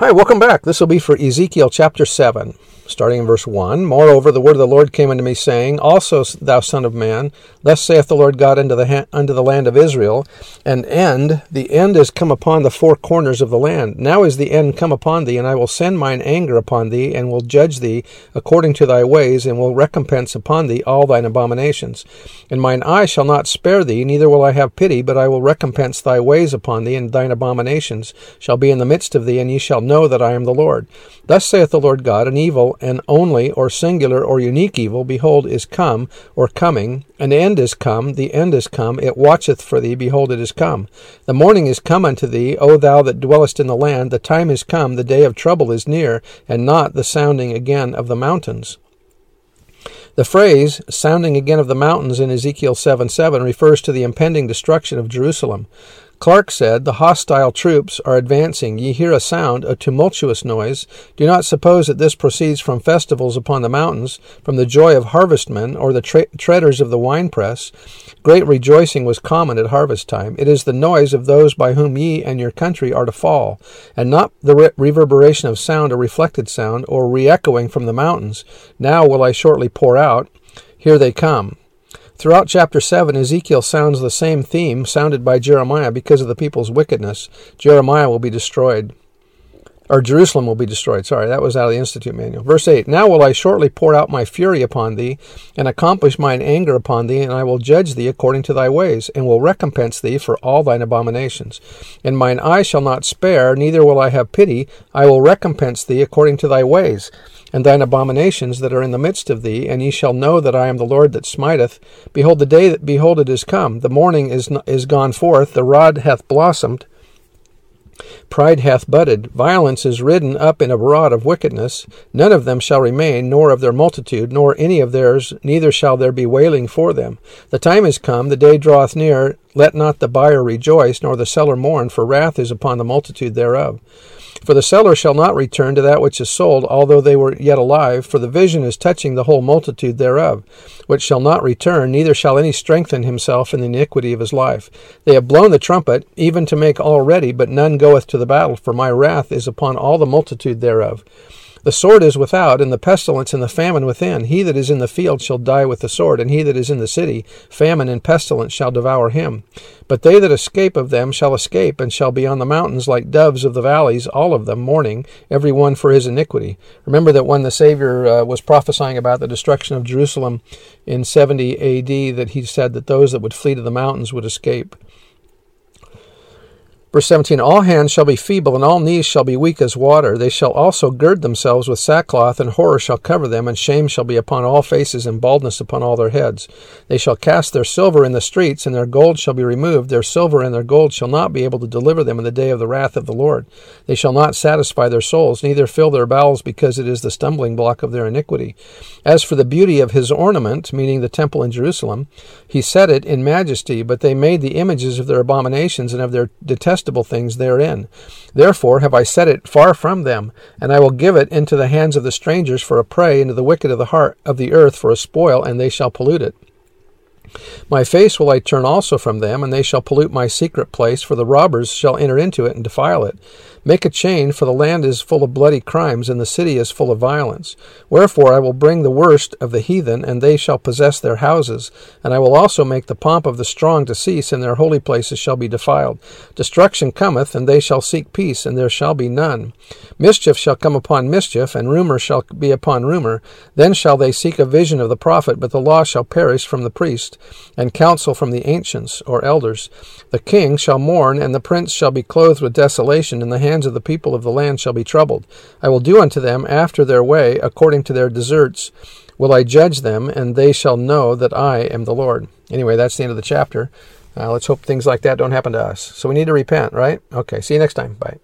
Hi, welcome back. This will be for Ezekiel chapter 7 starting in verse 1. Moreover, the word of the Lord came unto me, saying, Also, thou son of man, thus saith the Lord God unto the, ha- unto the land of Israel, An end, the end is come upon the four corners of the land. Now is the end come upon thee, and I will send mine anger upon thee, and will judge thee according to thy ways, and will recompense upon thee all thine abominations. And mine eye shall not spare thee, neither will I have pity, but I will recompense thy ways upon thee, and thine abominations shall be in the midst of thee, and ye shall know that I am the Lord. Thus saith the Lord God, an evil an only or singular or unique evil, behold, is come, or coming. An end is come, the end is come, it watcheth for thee, behold, it is come. The morning is come unto thee, O thou that dwellest in the land, the time is come, the day of trouble is near, and not the sounding again of the mountains. The phrase, sounding again of the mountains in Ezekiel 7 7, refers to the impending destruction of Jerusalem. Clarke said, The hostile troops are advancing. Ye hear a sound, a tumultuous noise. Do not suppose that this proceeds from festivals upon the mountains, from the joy of harvestmen, or the tra- treaders of the winepress. Great rejoicing was common at harvest time. It is the noise of those by whom ye and your country are to fall, and not the re- reverberation of sound or reflected sound, or re echoing from the mountains. Now will I shortly pour out. Here they come. Throughout chapter 7, Ezekiel sounds the same theme sounded by Jeremiah because of the people's wickedness. Jeremiah will be destroyed. Or Jerusalem will be destroyed. Sorry, that was out of the Institute manual. Verse 8 Now will I shortly pour out my fury upon thee, and accomplish mine anger upon thee, and I will judge thee according to thy ways, and will recompense thee for all thine abominations. And mine eye shall not spare, neither will I have pity. I will recompense thee according to thy ways and thine abominations that are in the midst of thee, and ye shall know that I am the Lord that smiteth. Behold, the day that behold it is come, the morning is is gone forth, the rod hath blossomed, Pride hath budded, violence is ridden up in a rod of wickedness. None of them shall remain, nor of their multitude, nor any of theirs, neither shall there be wailing for them. The time is come, the day draweth near. Let not the buyer rejoice, nor the seller mourn, for wrath is upon the multitude thereof. For the seller shall not return to that which is sold, although they were yet alive, for the vision is touching the whole multitude thereof, which shall not return, neither shall any strengthen himself in the iniquity of his life. They have blown the trumpet, even to make all ready, but none goeth to the battle, for my wrath is upon all the multitude thereof. The sword is without, and the pestilence and the famine within. He that is in the field shall die with the sword, and he that is in the city, famine and pestilence shall devour him. But they that escape of them shall escape, and shall be on the mountains like doves of the valleys, all of them mourning, every one for his iniquity. Remember that when the Savior uh, was prophesying about the destruction of Jerusalem in 70 AD, that he said that those that would flee to the mountains would escape. Verse 17 All hands shall be feeble, and all knees shall be weak as water. They shall also gird themselves with sackcloth, and horror shall cover them, and shame shall be upon all faces, and baldness upon all their heads. They shall cast their silver in the streets, and their gold shall be removed. Their silver and their gold shall not be able to deliver them in the day of the wrath of the Lord. They shall not satisfy their souls, neither fill their bowels, because it is the stumbling block of their iniquity. As for the beauty of his ornament, meaning the temple in Jerusalem, he set it in majesty, but they made the images of their abominations and of their detestable detestable things therein. Therefore have I set it far from them, and I will give it into the hands of the strangers for a prey, and to the wicked of the heart of the earth for a spoil, and they shall pollute it. My face will I turn also from them, and they shall pollute my secret place, for the robbers shall enter into it and defile it. Make a chain, for the land is full of bloody crimes, and the city is full of violence. Wherefore I will bring the worst of the heathen, and they shall possess their houses. And I will also make the pomp of the strong to cease, and their holy places shall be defiled. Destruction cometh, and they shall seek peace, and there shall be none. Mischief shall come upon mischief, and rumor shall be upon rumor. Then shall they seek a vision of the prophet, but the law shall perish from the priest, and counsel from the ancients, or elders. The king shall mourn, and the prince shall be clothed with desolation, and the hands of the people of the land shall be troubled. I will do unto them after their way, according to their deserts, will I judge them, and they shall know that I am the Lord. Anyway, that's the end of the chapter. Uh, let's hope things like that don't happen to us. So we need to repent, right? Okay, see you next time. Bye.